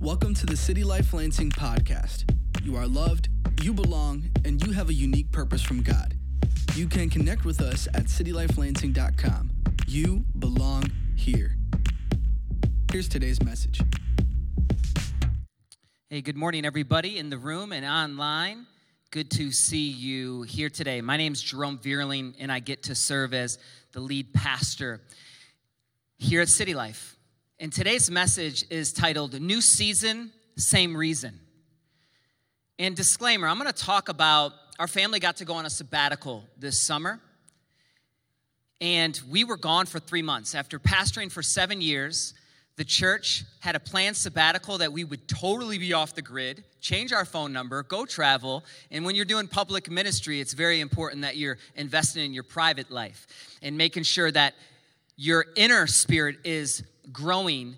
Welcome to the City Life Lansing podcast. You are loved, you belong, and you have a unique purpose from God. You can connect with us at citylifelansing.com. You belong here. Here's today's message. Hey, good morning, everybody in the room and online. Good to see you here today. My name is Jerome Vierling, and I get to serve as the lead pastor here at City Life. And today's message is titled New Season, Same Reason. And disclaimer I'm going to talk about our family got to go on a sabbatical this summer. And we were gone for three months. After pastoring for seven years, the church had a planned sabbatical that we would totally be off the grid, change our phone number, go travel. And when you're doing public ministry, it's very important that you're investing in your private life and making sure that your inner spirit is growing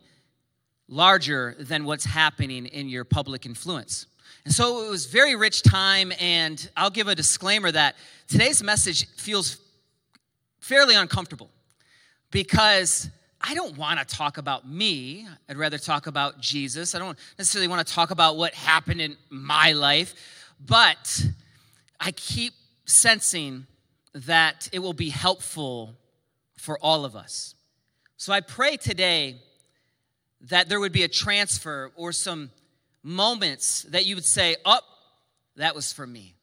larger than what's happening in your public influence. And so it was very rich time, and I'll give a disclaimer that today's message feels fairly uncomfortable because I don't want to talk about me. I'd rather talk about Jesus. I don't necessarily want to talk about what happened in my life, but I keep sensing that it will be helpful for all of us. So I pray today that there would be a transfer or some moments that you would say, Oh, that was for me.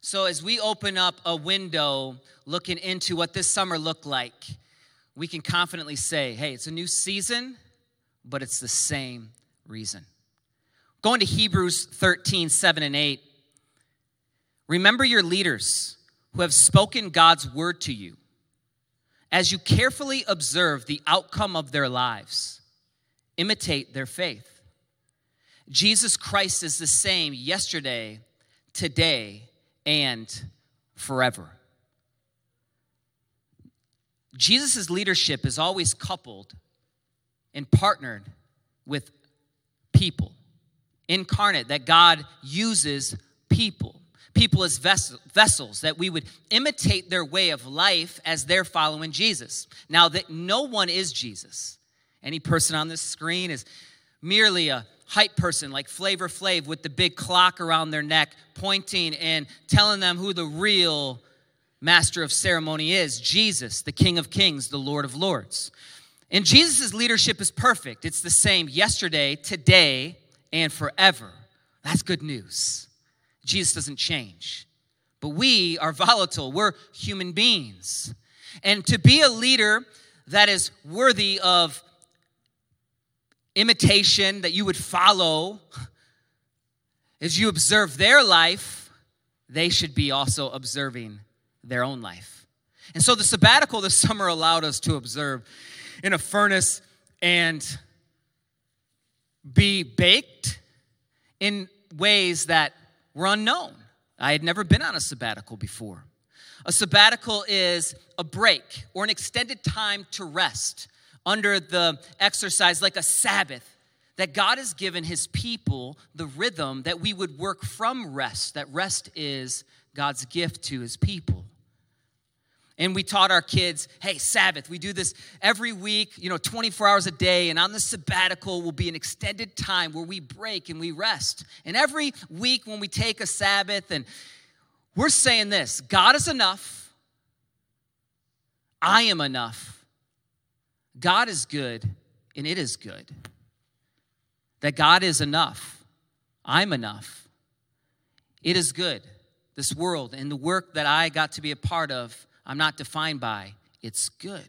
So as we open up a window looking into what this summer looked like, we can confidently say, Hey, it's a new season, but it's the same reason. Going to Hebrews 13, 7 and 8. Remember your leaders who have spoken God's word to you as you carefully observe the outcome of their lives, imitate their faith. Jesus Christ is the same yesterday, today, and forever. Jesus' leadership is always coupled and partnered with people, incarnate, that God uses people people as vessels, that we would imitate their way of life as they're following Jesus. Now, that no one is Jesus. Any person on this screen is merely a hype person like Flavor Flav with the big clock around their neck, pointing and telling them who the real master of ceremony is Jesus, the King of Kings, the Lord of Lords. And Jesus' leadership is perfect. It's the same yesterday, today, and forever. That's good news. Jesus doesn't change. But we are volatile, we're human beings. And to be a leader that is worthy of imitation, that you would follow, as you observe their life, they should be also observing their own life. And so the sabbatical this summer allowed us to observe in a furnace and be baked in ways that were unknown. I had never been on a sabbatical before. A sabbatical is a break or an extended time to rest under the exercise, like a Sabbath, that God has given his people the rhythm that we would work from rest, that rest is God's gift to his people. And we taught our kids, hey, Sabbath, we do this every week, you know, 24 hours a day. And on the sabbatical will be an extended time where we break and we rest. And every week when we take a Sabbath, and we're saying this God is enough. I am enough. God is good, and it is good. That God is enough. I'm enough. It is good. This world and the work that I got to be a part of I'm not defined by. It's good.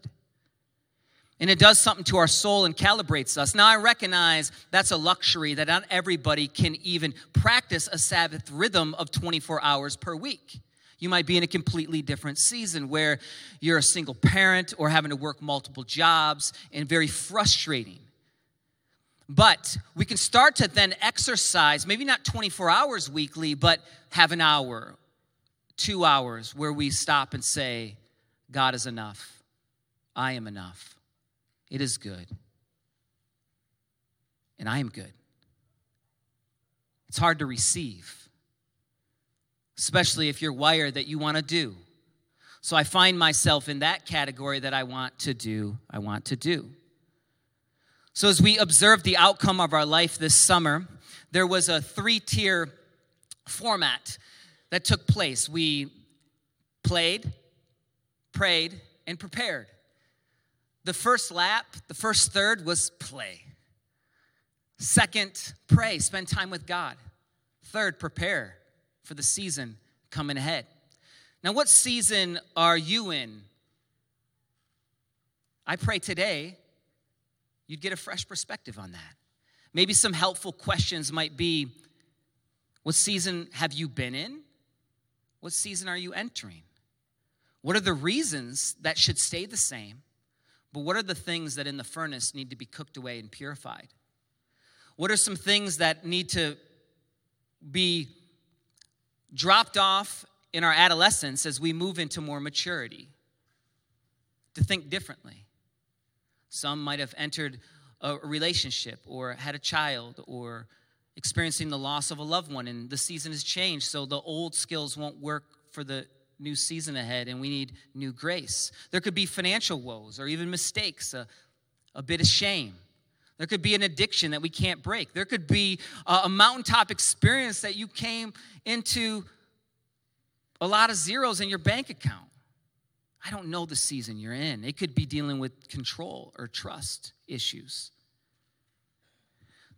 And it does something to our soul and calibrates us. Now, I recognize that's a luxury that not everybody can even practice a Sabbath rhythm of 24 hours per week. You might be in a completely different season where you're a single parent or having to work multiple jobs and very frustrating. But we can start to then exercise, maybe not 24 hours weekly, but have an hour two hours where we stop and say, God is enough. I am enough. It is good. And I am good. It's hard to receive, especially if you're wired that you want to do. So I find myself in that category that I want to do, I want to do. So, as we observed the outcome of our life this summer, there was a three tier format that took place. We played, prayed, and prepared. The first lap, the first third was play. Second, pray, spend time with God. Third, prepare for the season coming ahead. Now, what season are you in? I pray today you'd get a fresh perspective on that. Maybe some helpful questions might be what season have you been in? What season are you entering? What are the reasons that should stay the same? But what are the things that in the furnace need to be cooked away and purified? What are some things that need to be dropped off in our adolescence as we move into more maturity? To think differently. Some might have entered a relationship or had a child or experiencing the loss of a loved one and the season has changed so the old skills won't work for the new season ahead and we need new grace there could be financial woes or even mistakes a, a bit of shame there could be an addiction that we can't break there could be a, a mountaintop experience that you came into a lot of zeros in your bank account I don't know the season you're in. It could be dealing with control or trust issues.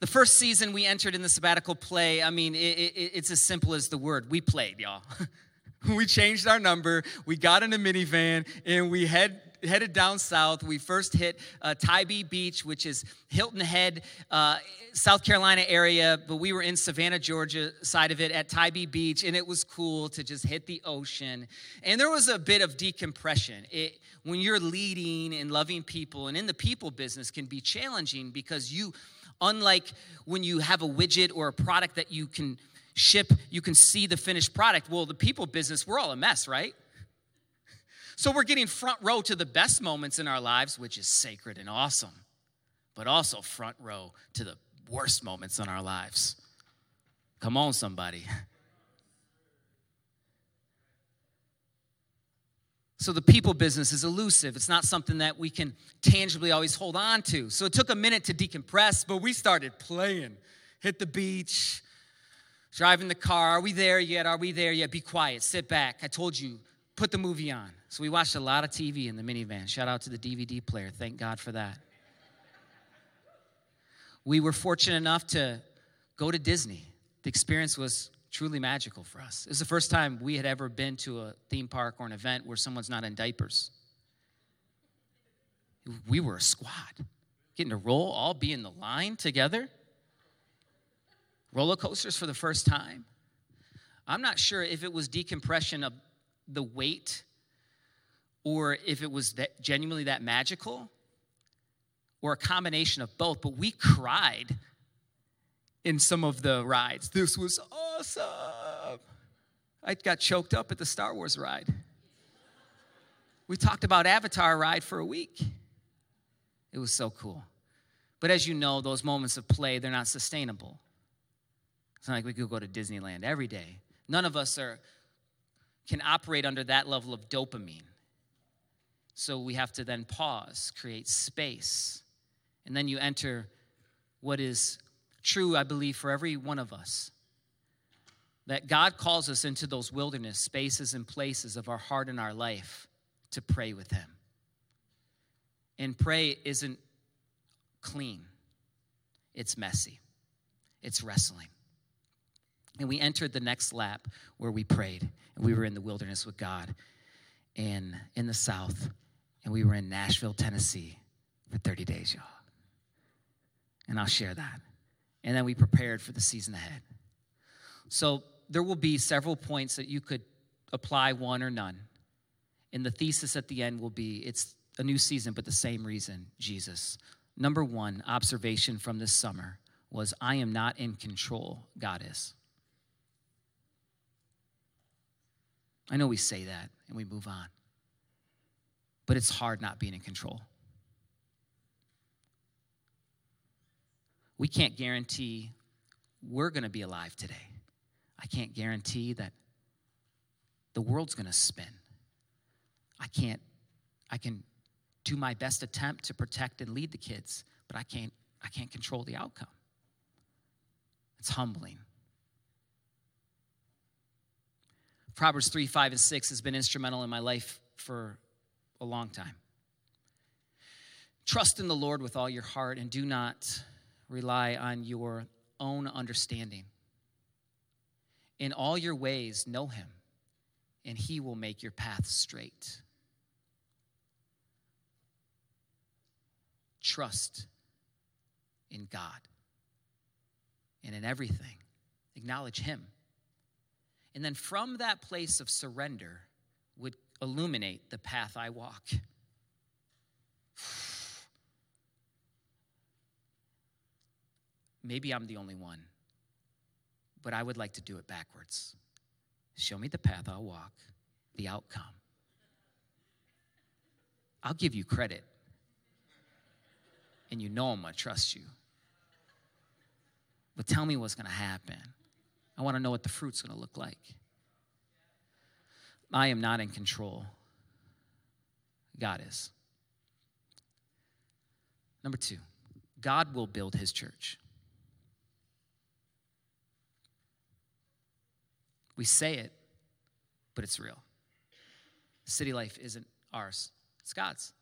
The first season we entered in the sabbatical play, I mean, it, it, it's as simple as the word. We played, y'all. we changed our number, we got in a minivan, and we head headed down south. We first hit uh, Tybee Beach, which is Hilton Head, uh, South Carolina area, but we were in Savannah, Georgia side of it at Tybee Beach, and it was cool to just hit the ocean. And there was a bit of decompression. It, when you're leading and loving people, and in the people business, can be challenging because you, unlike when you have a widget or a product that you can ship, you can see the finished product. Well, the people business, we're all a mess, right? So we're getting front row to the best moments in our lives, which is sacred and awesome, but also front row to the worst moments in our lives. Come on, somebody. So the people business is elusive. It's not something that we can tangibly always hold on to. So it took a minute to decompress, but we started playing. Hit the beach, driving the car. Are we there yet? Are we there yet? Be quiet, sit back. I told you, put the movie on. So we watched a lot of TV in the minivan. Shout out to the DVD player. Thank God for that. We were fortunate enough to go to Disney. The experience was truly magical for us. It was the first time we had ever been to a theme park or an event where someone's not in diapers. We were a squad, getting to roll, all be in the line together. Roller coasters for the first time. I'm not sure if it was decompression of the weight or if it was that genuinely that magical or a combination of both, but we cried in some of the rides. This was awesome. I got choked up at the Star Wars ride. We talked about Avatar ride for a week. It was so cool. But as you know, those moments of play, they're not sustainable. It's not like we could go to Disneyland every day. None of us are can operate under that level of dopamine. So we have to then pause, create space. And then you enter what is true, I believe, for every one of us. That God calls us into those wilderness spaces and places of our heart and our life to pray with Him. And pray isn't clean, it's messy, it's wrestling. And we entered the next lap where we prayed, and we were in the wilderness with God and in the South, and we were in Nashville, Tennessee for 30 days, y'all. And I'll share that. And then we prepared for the season ahead. So there will be several points that you could apply one or none. And the thesis at the end will be it's a new season, but the same reason Jesus. Number one observation from this summer was I am not in control, God is. I know we say that and we move on, but it's hard not being in control. We can't guarantee we're going to be alive today. I can't guarantee that the world's going to spin. I can't, I can do my best attempt to protect and lead the kids, but I can't I can't control the outcome. It's humbling. Proverbs 3, 5, and 6 has been instrumental in my life for a long time. Trust in the Lord with all your heart and do not rely on your own understanding. In all your ways, know him, and he will make your path straight. Trust in God and in everything. Acknowledge him. And then from that place of surrender would illuminate the path I walk. Maybe I'm the only one, but I would like to do it backwards. Show me the path I'll walk, the outcome. I'll give you credit, and you know I'm gonna trust you. But tell me what's gonna happen. I wanna know what the fruit's gonna look like. I am not in control, God is. Number two, God will build his church. We say it, but it's real. City life isn't ours, it's God's.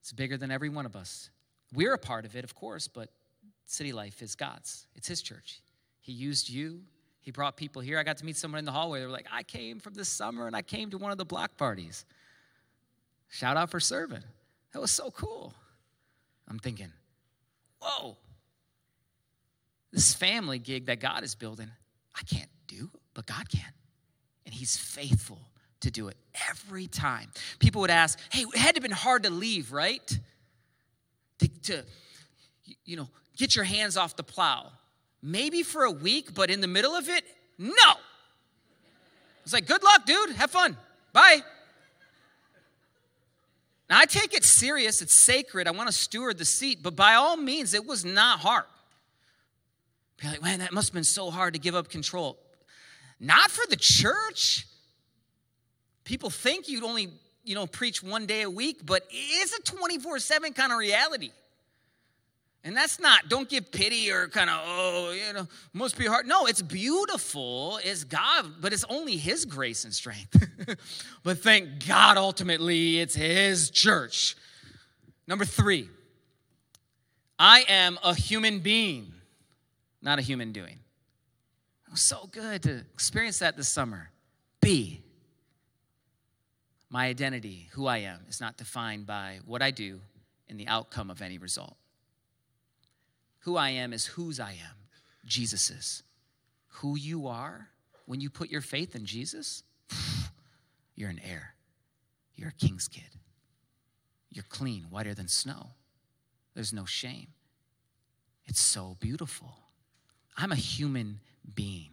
It's bigger than every one of us. We're a part of it, of course, but city life is God's. It's His church. He used you. He brought people here. I got to meet someone in the hallway. They were like, I came from this summer and I came to one of the block parties. Shout out for serving. That was so cool. I'm thinking, whoa, this family gig that God is building, I can't do, but God can. And He's faithful to do it every time. People would ask, hey, it had to have been hard to leave, right? To, to you know, get your hands off the plow. Maybe for a week, but in the middle of it, no. It's like, good luck, dude. Have fun. Bye. Now, I take it serious. It's sacred. I want to steward the seat, but by all means, it was not hard. Be like, man, that must have been so hard to give up control. Not for the church. People think you'd only, you know, preach one day a week, but it's a 24 7 kind of reality. And that's not, don't give pity or kind of, oh, you know, must be hard. No, it's beautiful. It's God, but it's only His grace and strength. but thank God, ultimately, it's His church. Number three, I am a human being not a human doing. It was so good to experience that this summer. B, my identity, who I am, is not defined by what I do and the outcome of any result. Who I am is whose I am, Jesus's. Who you are when you put your faith in Jesus, you're an heir. You're a king's kid. You're clean, whiter than snow. There's no shame. It's so beautiful. I'm a human being.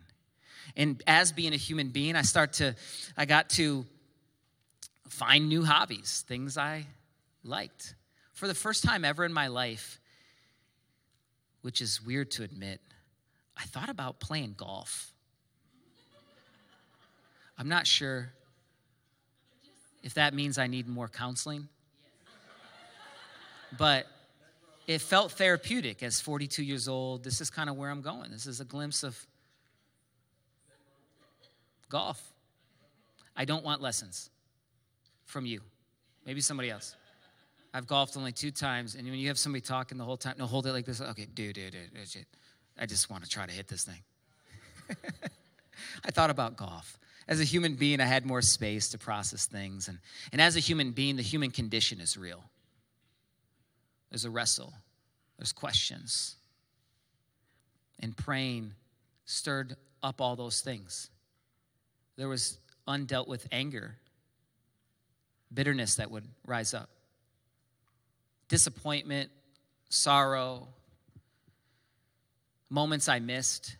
And as being a human being, I start to, I got to find new hobbies, things I liked. For the first time ever in my life, which is weird to admit, I thought about playing golf. I'm not sure if that means I need more counseling. But it felt therapeutic as 42 years old. This is kind of where I'm going. This is a glimpse of golf. I don't want lessons from you. Maybe somebody else. I've golfed only two times, and when you have somebody talking the whole time, no, hold it like this. Okay, dude, dude, dude, I just want to try to hit this thing. I thought about golf. As a human being, I had more space to process things. And, and as a human being, the human condition is real. There's a wrestle, there's questions. And praying stirred up all those things. There was undealt with anger, bitterness that would rise up, disappointment, sorrow, moments I missed.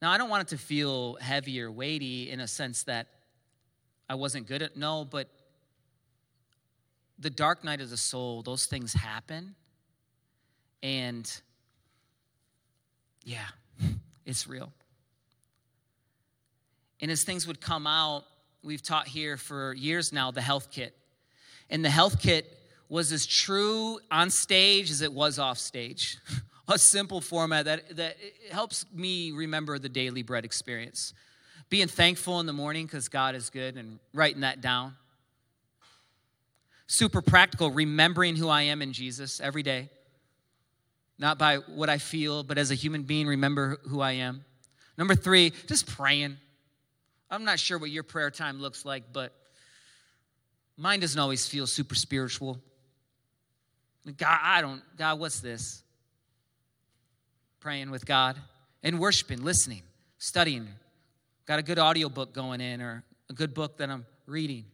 Now, I don't want it to feel heavy or weighty in a sense that I wasn't good at, no, but the dark night of the soul, those things happen. And yeah, it's real. And as things would come out, we've taught here for years now the health kit. And the health kit was as true on stage as it was off stage. a simple format that, that helps me remember the daily bread experience. Being thankful in the morning because God is good and writing that down. Super practical, remembering who I am in Jesus every day. Not by what I feel, but as a human being, remember who I am. Number three, just praying. I'm not sure what your prayer time looks like, but mine doesn't always feel super spiritual. God, I don't, God, what's this? Praying with God and worshiping, listening, studying. Got a good audio book going in or a good book that I'm reading.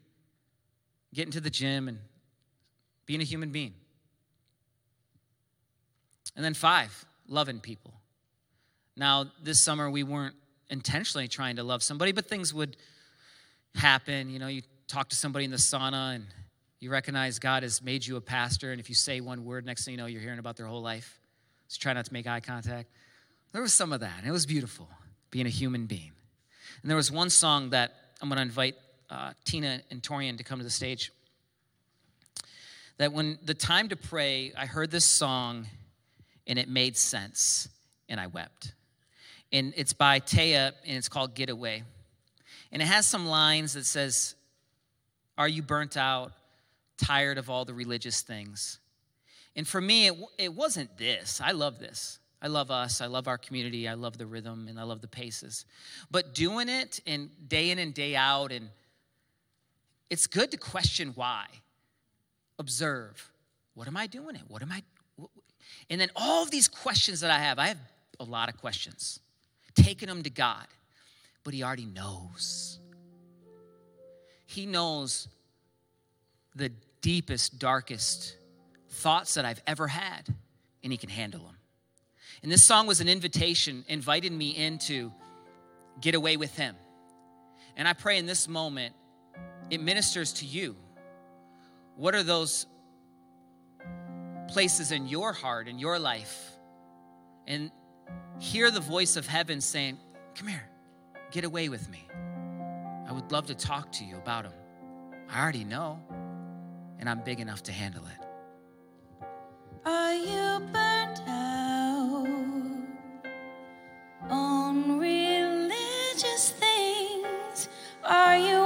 Getting to the gym and being a human being. And then five, loving people. Now, this summer we weren't intentionally trying to love somebody, but things would happen. You know, you talk to somebody in the sauna and you recognize God has made you a pastor, and if you say one word, next thing you know, you're hearing about their whole life. Just try not to make eye contact. There was some of that, and it was beautiful being a human being. And there was one song that I'm going to invite uh, Tina and Torian to come to the stage. That when the time to pray, I heard this song and it made sense, and I wept. And it's by Taya, and it's called Getaway. And it has some lines that says, Are you burnt out, tired of all the religious things? And for me, it, it wasn't this. I love this. I love us. I love our community. I love the rhythm and I love the paces. But doing it and day in and day out, and it's good to question why. Observe. What am I doing it? What am I? And then all of these questions that I have, I have a lot of questions. Taking them to God, but He already knows. He knows the deepest, darkest thoughts that I've ever had, and He can handle them. And this song was an invitation, invited me into get away with Him. And I pray in this moment, it ministers to you. What are those places in your heart, in your life, and hear the voice of heaven saying, Come here, get away with me. I would love to talk to you about them. I already know, and I'm big enough to handle it. Are you burnt out on religious things? Are you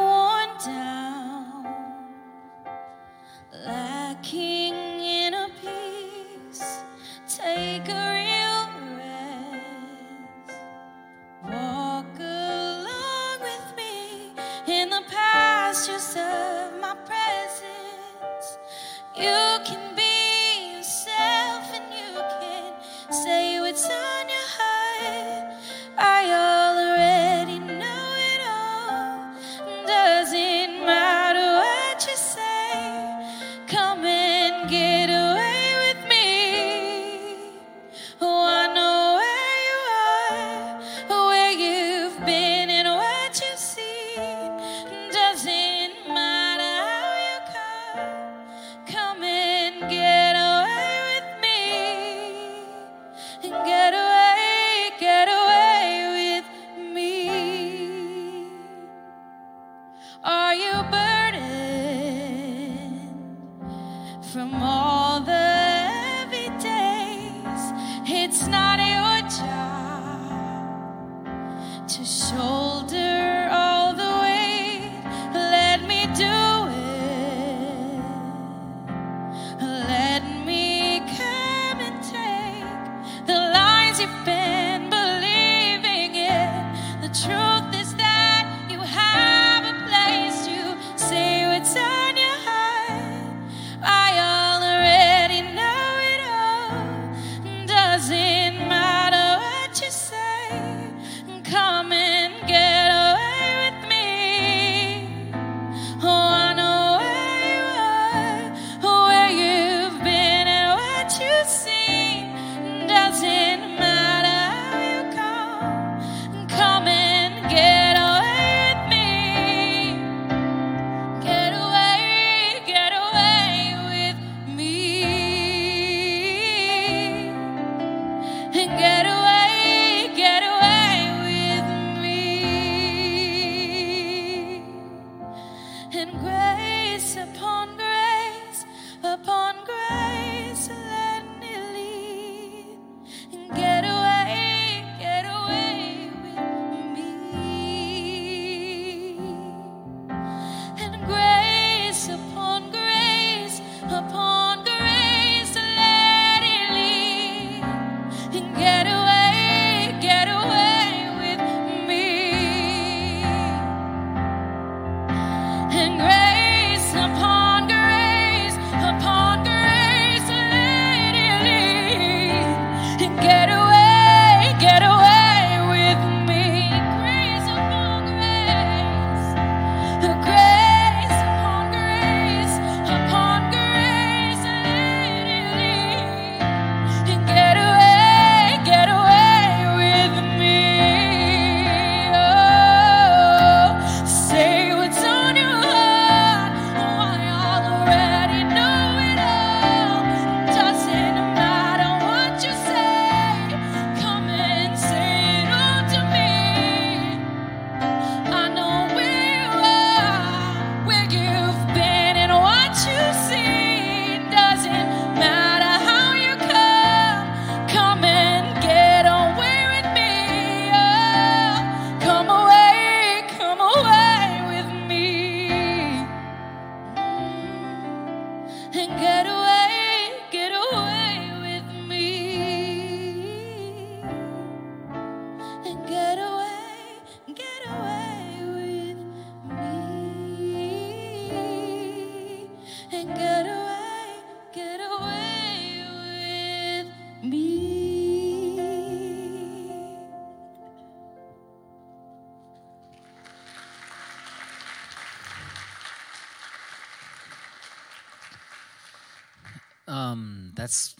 Um, that's,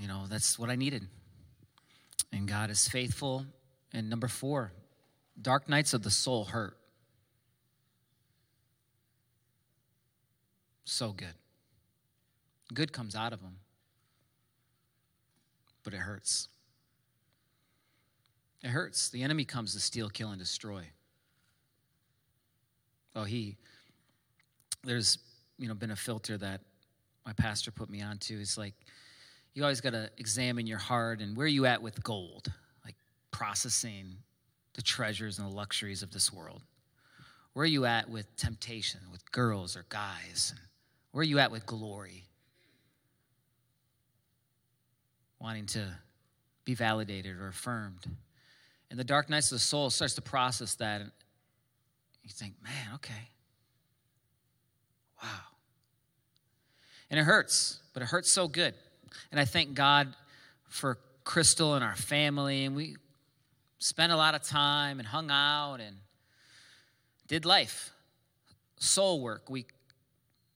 you know, that's what I needed. And God is faithful. And number four, dark nights of the soul hurt. So good. Good comes out of them, but it hurts. It hurts. The enemy comes to steal, kill, and destroy. Oh, he, there's, you know, been a filter that my pastor put me onto. is like, you always got to examine your heart and where you at with gold, like processing the treasures and the luxuries of this world. Where are you at with temptation, with girls or guys? Where are you at with glory? Wanting to be validated or affirmed. And the dark nights of the soul starts to process that. And you think, man, okay. Wow. And it hurts, but it hurts so good. And I thank God for Crystal and our family. And we spent a lot of time and hung out and did life. Soul work. We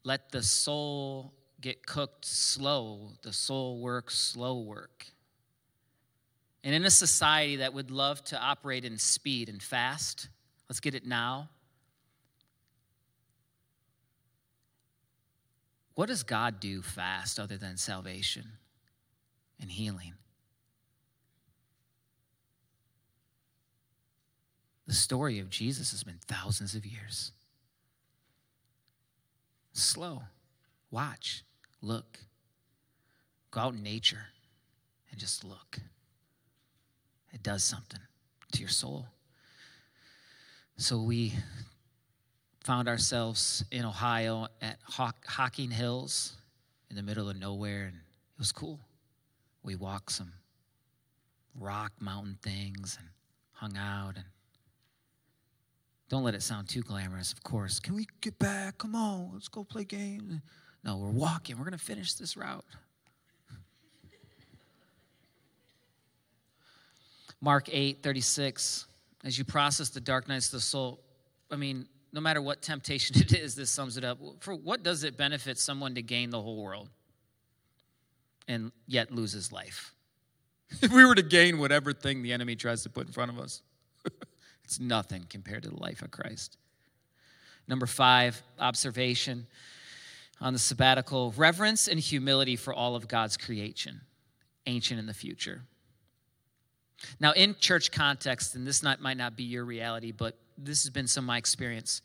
let the soul get cooked slow, the soul work, slow work. And in a society that would love to operate in speed and fast, let's get it now. What does God do fast other than salvation and healing? The story of Jesus has been thousands of years. Slow. Watch. Look. Go out in nature and just look. It does something to your soul. So we found ourselves in Ohio at Hocking Hills in the middle of nowhere, and it was cool. We walked some rock mountain things and hung out and don't let it sound too glamorous, of course. Can we get back? Come on, let's go play games. No, we're walking. We're going to finish this route. Mark 8, 36. As you process the dark nights of the soul, I mean, no matter what temptation it is, this sums it up. For what does it benefit someone to gain the whole world and yet lose his life? if we were to gain whatever thing the enemy tries to put in front of us, it's nothing compared to the life of Christ. Number five, observation on the sabbatical reverence and humility for all of God's creation, ancient in the future. Now, in church context, and this not, might not be your reality, but this has been some of my experience.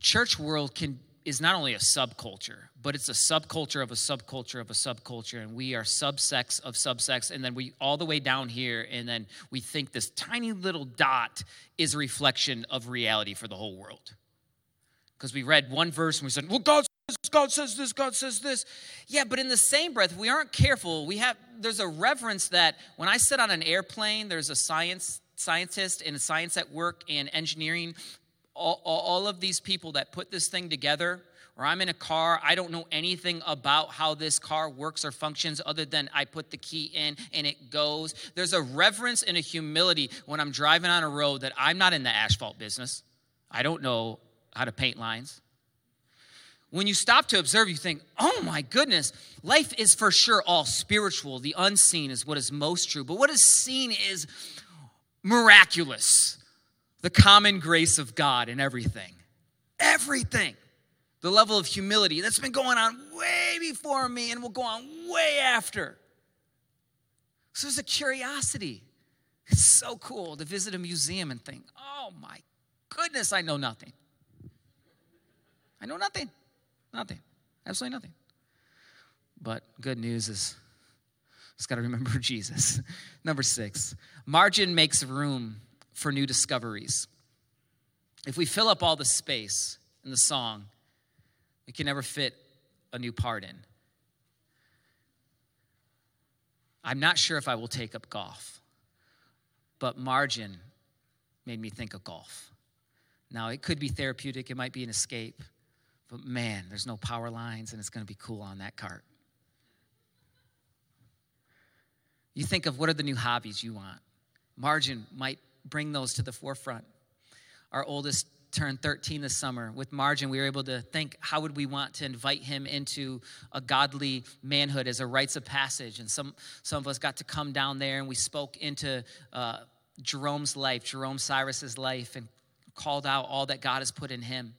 Church world can is not only a subculture, but it's a subculture of a subculture of a subculture, and we are subsects of subsects, and then we all the way down here, and then we think this tiny little dot is a reflection of reality for the whole world. Because we read one verse and we said, Well, God says, God says this, God says this. Yeah, but in the same breath, we aren't careful, we have there's a reverence that when I sit on an airplane, there's a science scientist and science at work and engineering all, all of these people that put this thing together, or I'm in a car, I don't know anything about how this car works or functions other than I put the key in and it goes. There's a reverence and a humility when I'm driving on a road that I'm not in the asphalt business. I don't know how to paint lines. When you stop to observe, you think, oh my goodness, life is for sure all spiritual. The unseen is what is most true. But what is seen is miraculous the common grace of God in everything. Everything. The level of humility that's been going on way before me and will go on way after. So there's a curiosity. It's so cool to visit a museum and think, oh my goodness, I know nothing. I know nothing. Nothing. Absolutely nothing. But good news is, just got to remember Jesus. Number six, margin makes room for new discoveries. If we fill up all the space in the song, we can never fit a new part in. I'm not sure if I will take up golf, but margin made me think of golf. Now, it could be therapeutic, it might be an escape, but man, there's no power lines and it's going to be cool on that cart. You think of what are the new hobbies you want. Margin might bring those to the forefront. Our oldest turned 13 this summer. With Margin, we were able to think how would we want to invite him into a godly manhood as a rites of passage. And some, some of us got to come down there and we spoke into uh, Jerome's life, Jerome Cyrus's life, and called out all that God has put in him.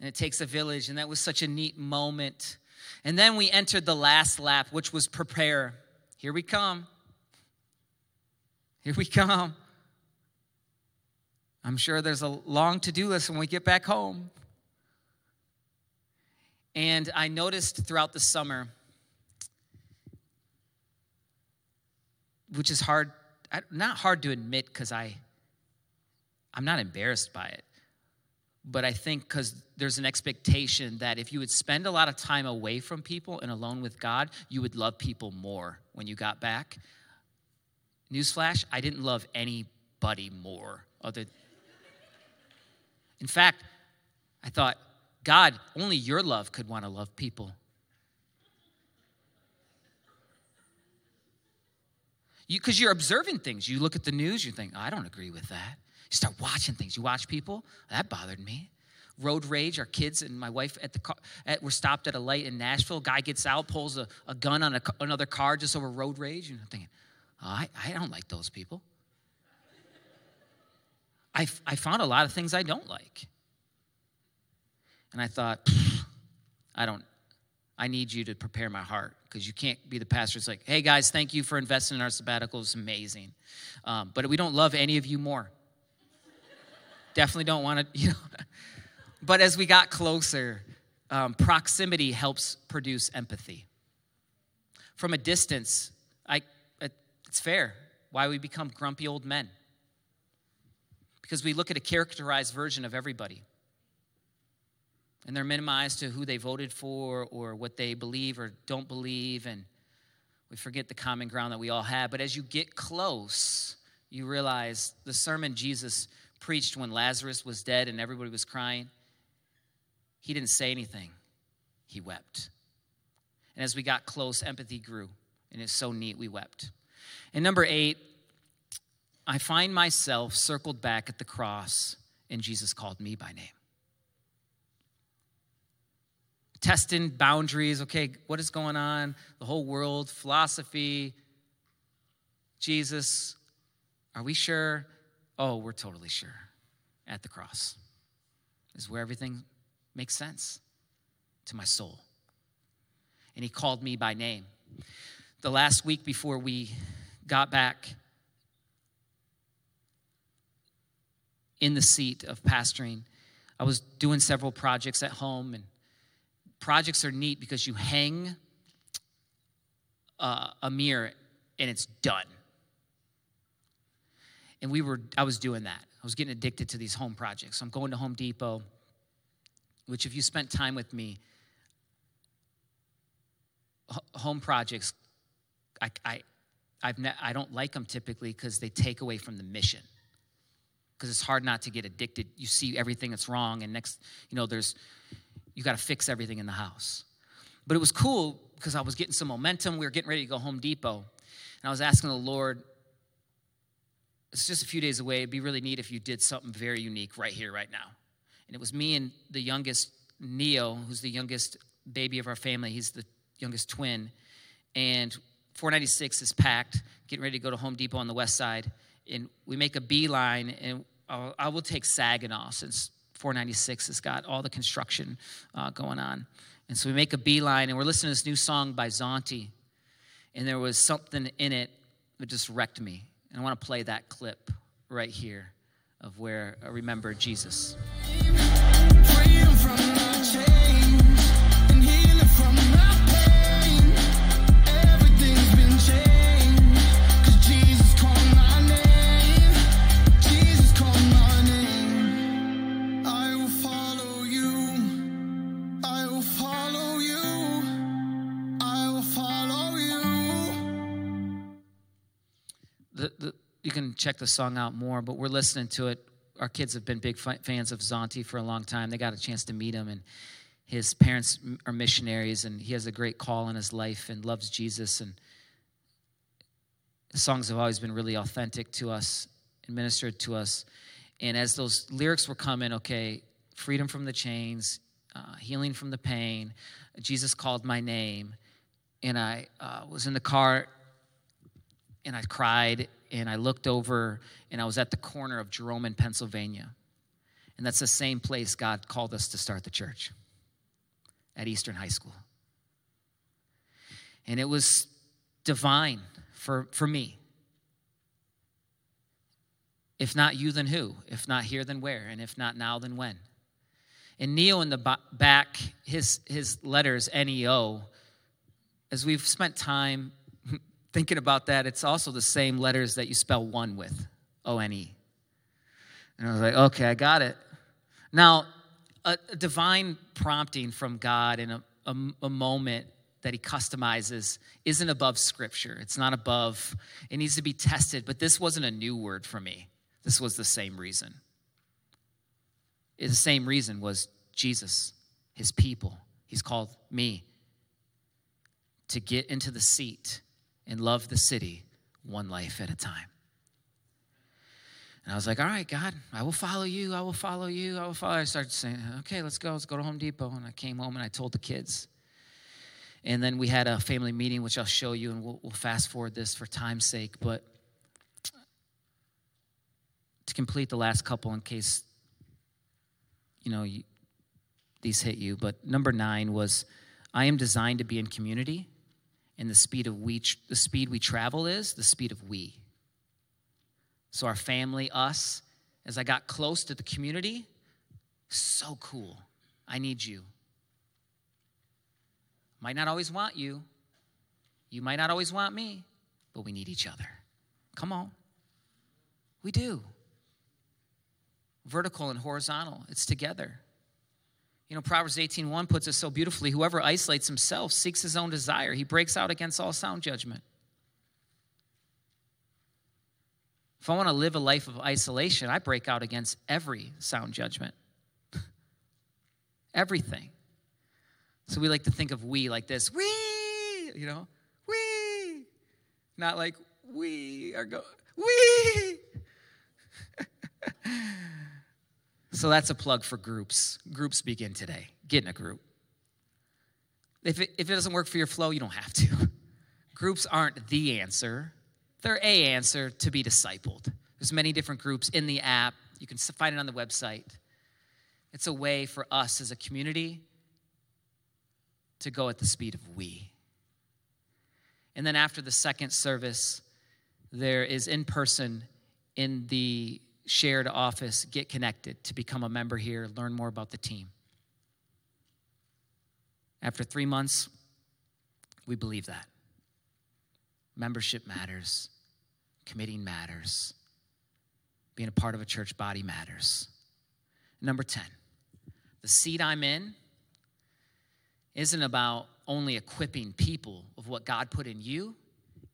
And it takes a village, and that was such a neat moment. And then we entered the last lap, which was prepare. Here we come. Here we come. I'm sure there's a long to do list when we get back home. And I noticed throughout the summer, which is hard, not hard to admit because I, I'm not embarrassed by it, but I think because there's an expectation that if you would spend a lot of time away from people and alone with God, you would love people more when you got back. Newsflash, I didn't love anybody more other In fact, I thought, God, only your love could want to love people. Because you, are observing things. You look at the news, you think, oh, I don't agree with that. You start watching things. You watch people. That bothered me. Road rage. Our kids and my wife at the car at, were stopped at a light in Nashville. Guy gets out, pulls a, a gun on a, another car just over road rage. And I'm thinking, I, I don't like those people. I, I found a lot of things I don't like. And I thought, I don't, I need you to prepare my heart because you can't be the pastor. It's like, hey guys, thank you for investing in our sabbatical. It's amazing. Um, but we don't love any of you more. Definitely don't want to, you know. but as we got closer, um, proximity helps produce empathy. From a distance, it's fair why we become grumpy old men. Because we look at a characterized version of everybody. And they're minimized to who they voted for or what they believe or don't believe. And we forget the common ground that we all have. But as you get close, you realize the sermon Jesus preached when Lazarus was dead and everybody was crying, he didn't say anything, he wept. And as we got close, empathy grew. And it's so neat, we wept. And number eight, I find myself circled back at the cross, and Jesus called me by name. Testing boundaries, okay, what is going on? The whole world, philosophy, Jesus, are we sure? Oh, we're totally sure. At the cross is where everything makes sense to my soul. And he called me by name. The last week before we got back in the seat of pastoring, I was doing several projects at home, and projects are neat because you hang uh, a mirror and it's done. And we were, I was doing that. I was getting addicted to these home projects. So I'm going to Home Depot, which, if you spent time with me, home projects, I, I, I've ne- I don't like them typically because they take away from the mission. Because it's hard not to get addicted. You see everything that's wrong, and next, you know, there's, you got to fix everything in the house. But it was cool because I was getting some momentum. We were getting ready to go Home Depot. And I was asking the Lord, it's just a few days away. It'd be really neat if you did something very unique right here, right now. And it was me and the youngest, Neo, who's the youngest baby of our family. He's the youngest twin. And 496 is packed, getting ready to go to Home Depot on the west side. And we make a beeline, and I'll, I will take Saginaw since 496 has got all the construction uh, going on. And so we make a beeline, and we're listening to this new song by Zauntee. And there was something in it that just wrecked me. And I want to play that clip right here of where I remember Jesus. Check the song out more, but we're listening to it. Our kids have been big fans of Zauntee for a long time. They got a chance to meet him, and his parents are missionaries, and he has a great call in his life and loves Jesus. And songs have always been really authentic to us and ministered to us. And as those lyrics were coming, okay, freedom from the chains, uh, healing from the pain, Jesus called my name. And I uh, was in the car and I cried and I looked over and I was at the corner of Jerome in Pennsylvania. And that's the same place God called us to start the church at Eastern High School. And it was divine for, for me. If not you, then who? If not here, then where? And if not now, then when? And Neo in the back, his, his letters, N-E-O, as we've spent time thinking about that, it's also the same letters that you spell one with, O-N-E. And I was like, okay, I got it. Now, a, a divine prompting from God in a, a, a moment that he customizes isn't above scripture. It's not above, it needs to be tested, but this wasn't a new word for me. This was the same reason. The same reason was Jesus, his people. He's called me to get into the seat and love the city one life at a time. And I was like, all right, God, I will follow you. I will follow you. I will follow. I started saying, okay, let's go. Let's go to Home Depot. And I came home and I told the kids. And then we had a family meeting, which I'll show you, and we'll, we'll fast forward this for time's sake. But to complete the last couple, in case you know you, these hit you, but number nine was, I am designed to be in community, and the speed of we the speed we travel is the speed of we. So our family, us, as I got close to the community, so cool. I need you. Might not always want you. You might not always want me, but we need each other. Come on. We do. Vertical and horizontal, it's together. You know, Proverbs 18:1 puts it so beautifully, whoever isolates himself seeks his own desire. He breaks out against all sound judgment. If I want to live a life of isolation, I break out against every sound judgment. Everything. So we like to think of we like this, we, you know, we, not like we are going, we. so that's a plug for groups. Groups begin today. Get in a group. If it, if it doesn't work for your flow, you don't have to. Groups aren't the answer, they're a answer to be discipled. There's many different groups in the app. You can find it on the website. It's a way for us as a community to go at the speed of we. And then after the second service, there is in person in the shared office, get connected to become a member here, learn more about the team. After three months, we believe that. Membership matters, committing matters, being a part of a church body matters. Number 10, the seat I'm in isn't about only equipping people of what God put in you,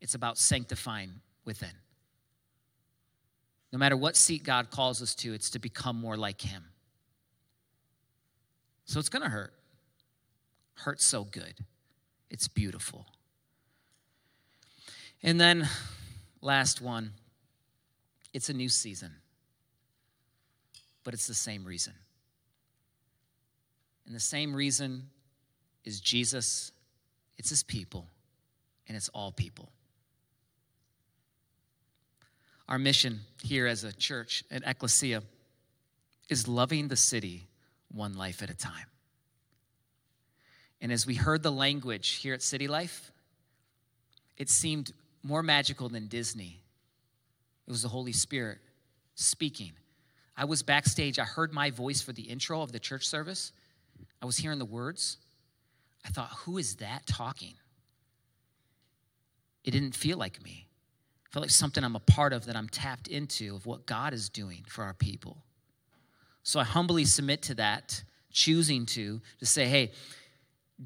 it's about sanctifying within. No matter what seat God calls us to, it's to become more like Him. So it's going to hurt. Hurts so good. It's beautiful. And then, last one it's a new season, but it's the same reason. And the same reason is Jesus, it's his people, and it's all people. Our mission here as a church, at Ecclesia, is loving the city one life at a time. And as we heard the language here at City Life, it seemed more magical than Disney. It was the Holy Spirit speaking. I was backstage, I heard my voice for the intro of the church service. I was hearing the words. I thought, who is that talking? It didn't feel like me. Felt like something I'm a part of that I'm tapped into of what God is doing for our people. So I humbly submit to that, choosing to, to say, hey,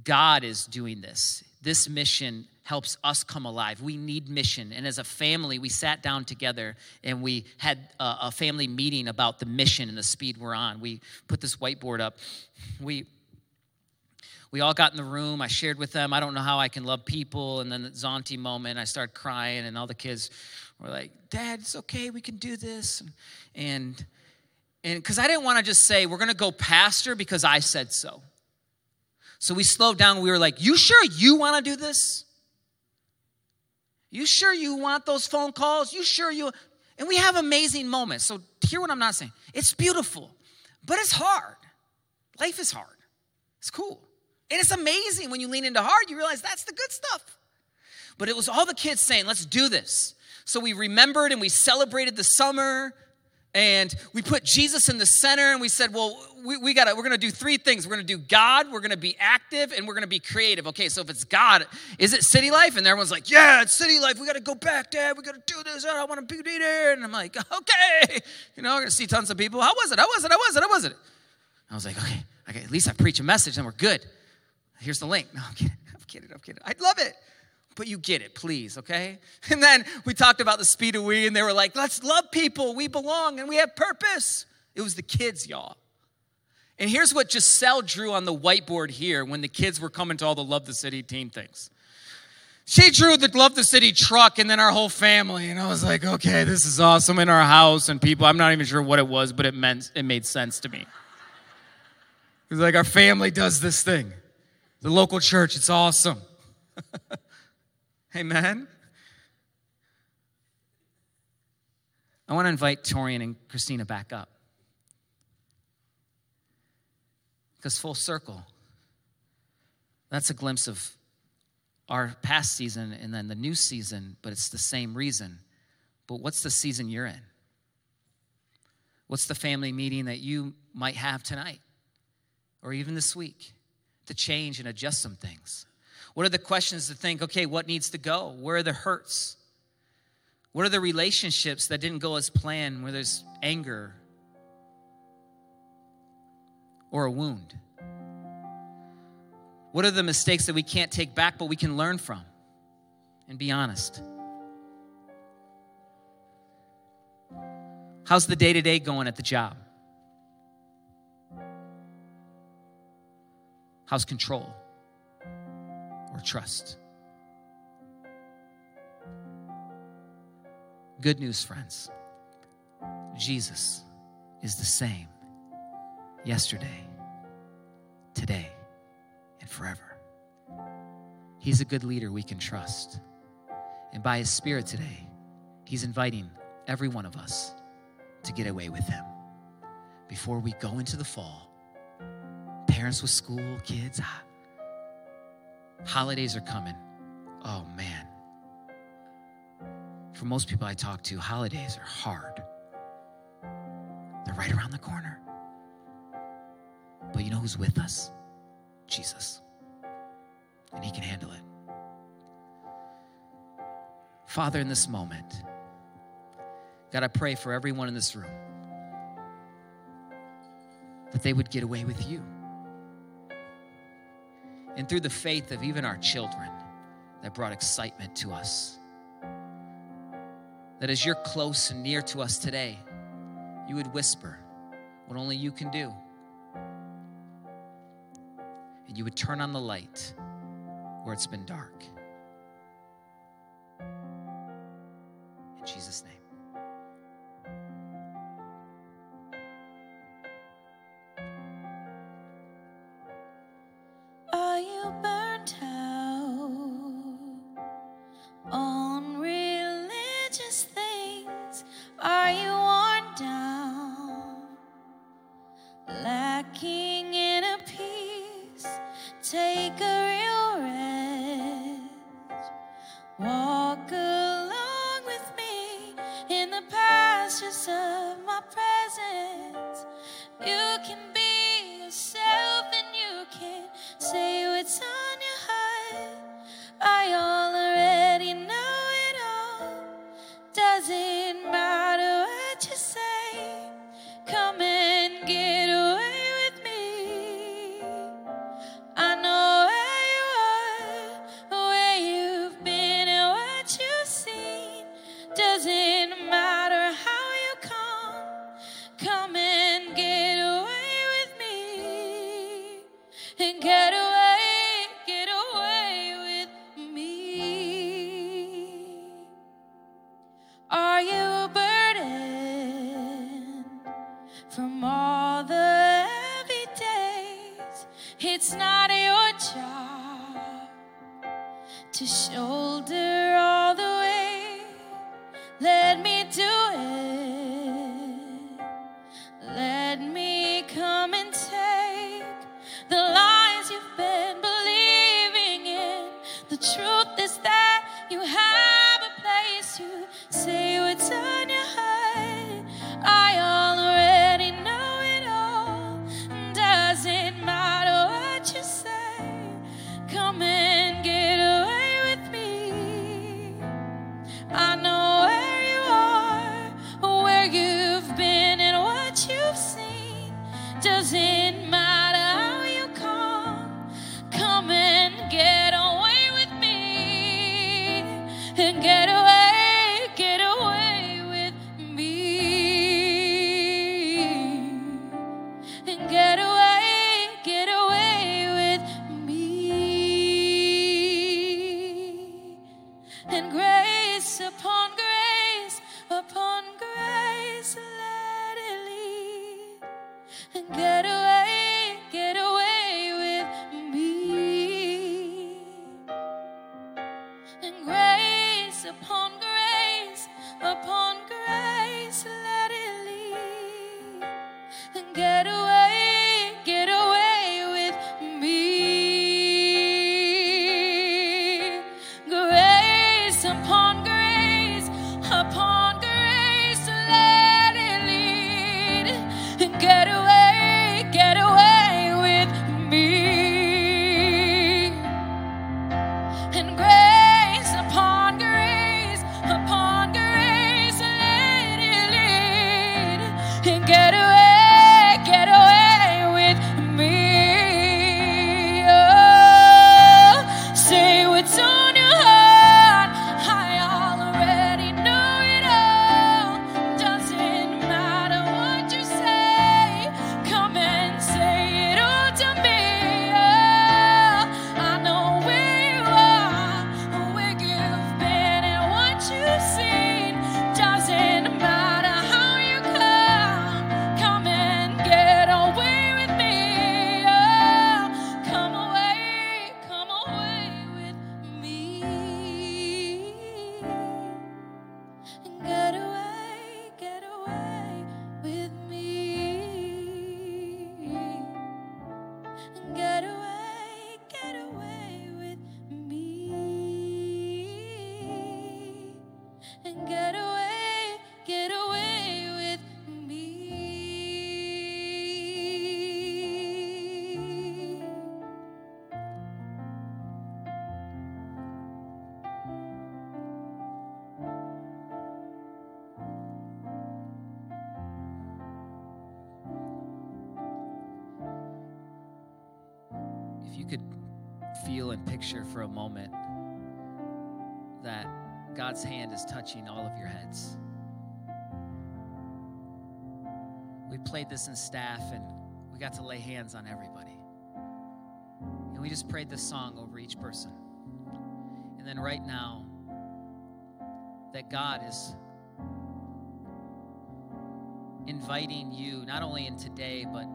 God is doing this. This mission helps us come alive. We need mission. And as a family, we sat down together and we had a, a family meeting about the mission and the speed we're on. We put this whiteboard up. We we all got in the room. I shared with them, I don't know how I can love people. And then the Zauntee moment, I started crying, and all the kids were like, Dad, it's okay. We can do this. And, and because I didn't want to just say, we're going to go pastor because I said so. So we slowed down. We were like, You sure you want to do this? You sure you want those phone calls? You sure you? And we have amazing moments. So hear what I'm not saying. It's beautiful, but it's hard. Life is hard. It's cool. And it's amazing when you lean into hard, you realize that's the good stuff. But it was all the kids saying, Let's do this. So we remembered and we celebrated the summer and we put Jesus in the center and we said, well, we, we gotta, we're gonna do three things. We're gonna do God, we're gonna be active, and we're gonna be creative. Okay, so if it's God, is it city life? And everyone's like, yeah, it's city life. We gotta go back, Dad. We gotta do this. I wanna be there. And I'm like, okay. You know, I'm gonna see tons of people. How was it? How was it? How was it? How was it? I was like, okay, okay, at least I preach a message and we're good. Here's the link. No, I'm kidding. I'm kidding. I'm kidding. I love it but you get it, please, okay? And then we talked about the speed of we, and they were like, let's love people. We belong and we have purpose. It was the kids, y'all. And here's what Giselle drew on the whiteboard here when the kids were coming to all the Love the City team things. She drew the Love the City truck and then our whole family. And I was like, okay, this is awesome in our house and people. I'm not even sure what it was, but it meant it made sense to me. It was like our family does this thing. The local church, it's awesome. Amen. I want to invite Torian and Christina back up. Because full circle, that's a glimpse of our past season and then the new season, but it's the same reason. But what's the season you're in? What's the family meeting that you might have tonight or even this week to change and adjust some things? What are the questions to think, okay, what needs to go? Where are the hurts? What are the relationships that didn't go as planned, where there's anger or a wound? What are the mistakes that we can't take back, but we can learn from and be honest? How's the day to day going at the job? How's control? or trust. Good news, friends. Jesus is the same yesterday, today, and forever. He's a good leader we can trust. And by His Spirit today, He's inviting every one of us to get away with Him before we go into the fall. Parents with school, kids, ah, Holidays are coming. Oh, man. For most people I talk to, holidays are hard. They're right around the corner. But you know who's with us? Jesus. And He can handle it. Father, in this moment, God, I pray for everyone in this room that they would get away with you and through the faith of even our children that brought excitement to us. That as you're close and near to us today, you would whisper what only you can do. And you would turn on the light where it's been dark. the truth is that you have. We played this in staff and we got to lay hands on everybody. And we just prayed this song over each person. And then right now, that God is inviting you, not only in today, but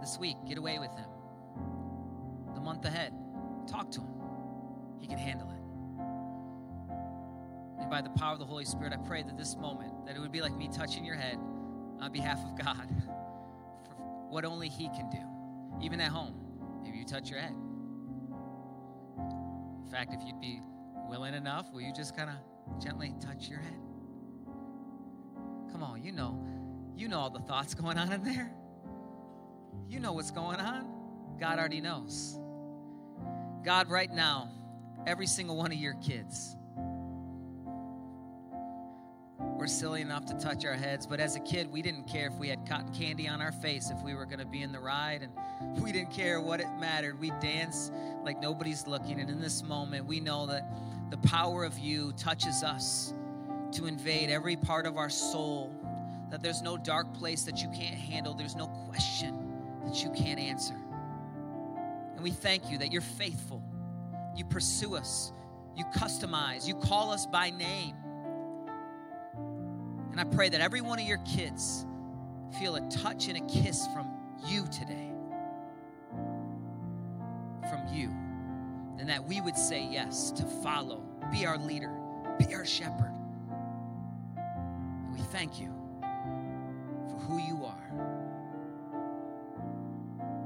this week, get away with Him the month ahead. Talk to him. He can handle it. And by the power of the Holy Spirit, I pray that this moment, that it would be like me touching your head on behalf of God for what only He can do. Even at home, maybe you touch your head. In fact, if you'd be willing enough, will you just kind of gently touch your head? Come on, you know, you know all the thoughts going on in there. You know what's going on. God already knows. God, right now, every single one of your kids, we're silly enough to touch our heads, but as a kid, we didn't care if we had cotton candy on our face, if we were going to be in the ride, and we didn't care what it mattered. We danced like nobody's looking. And in this moment, we know that the power of you touches us to invade every part of our soul, that there's no dark place that you can't handle, there's no question that you can't answer. And we thank you that you're faithful. You pursue us, you customize, you call us by name. And I pray that every one of your kids feel a touch and a kiss from you today. From you. And that we would say yes to follow, be our leader, be our shepherd. And we thank you for who you are.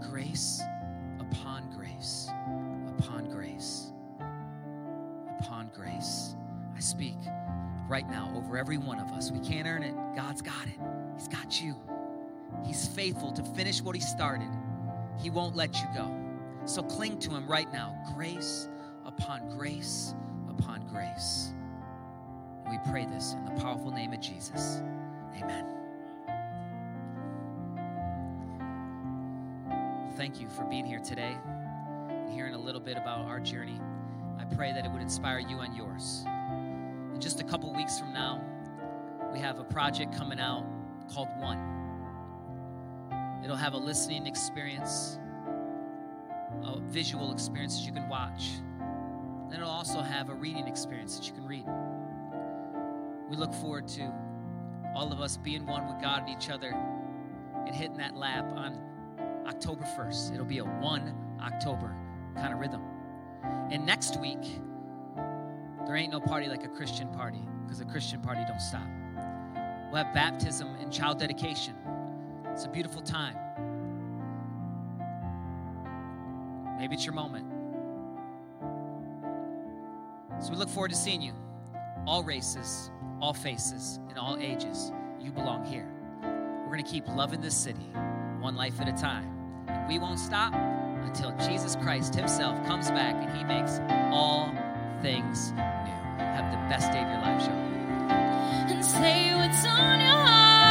Grace right now over every one of us. We can't earn it. God's got it. He's got you. He's faithful to finish what He started. He won't let you go. So cling to Him right now. Grace upon grace upon grace. We pray this in the powerful name of Jesus. Amen. Thank you for being here today and hearing a little bit about our journey. I pray that it would inspire you and yours. In just a couple weeks from now, we have a project coming out called One. It'll have a listening experience, a visual experience that you can watch. and it'll also have a reading experience that you can read. We look forward to all of us being one with God and each other and hitting that lap on October 1st. It'll be a 1 October kind of rhythm. And next week, there ain't no party like a Christian party because a Christian party don't stop. We'll have baptism and child dedication. It's a beautiful time. Maybe it's your moment. So we look forward to seeing you. All races, all faces, and all ages. You belong here. We're going to keep loving this city one life at a time. And we won't stop until Jesus Christ Himself comes back and He makes all things. Have the best day of your life, y'all. and say what's on your heart.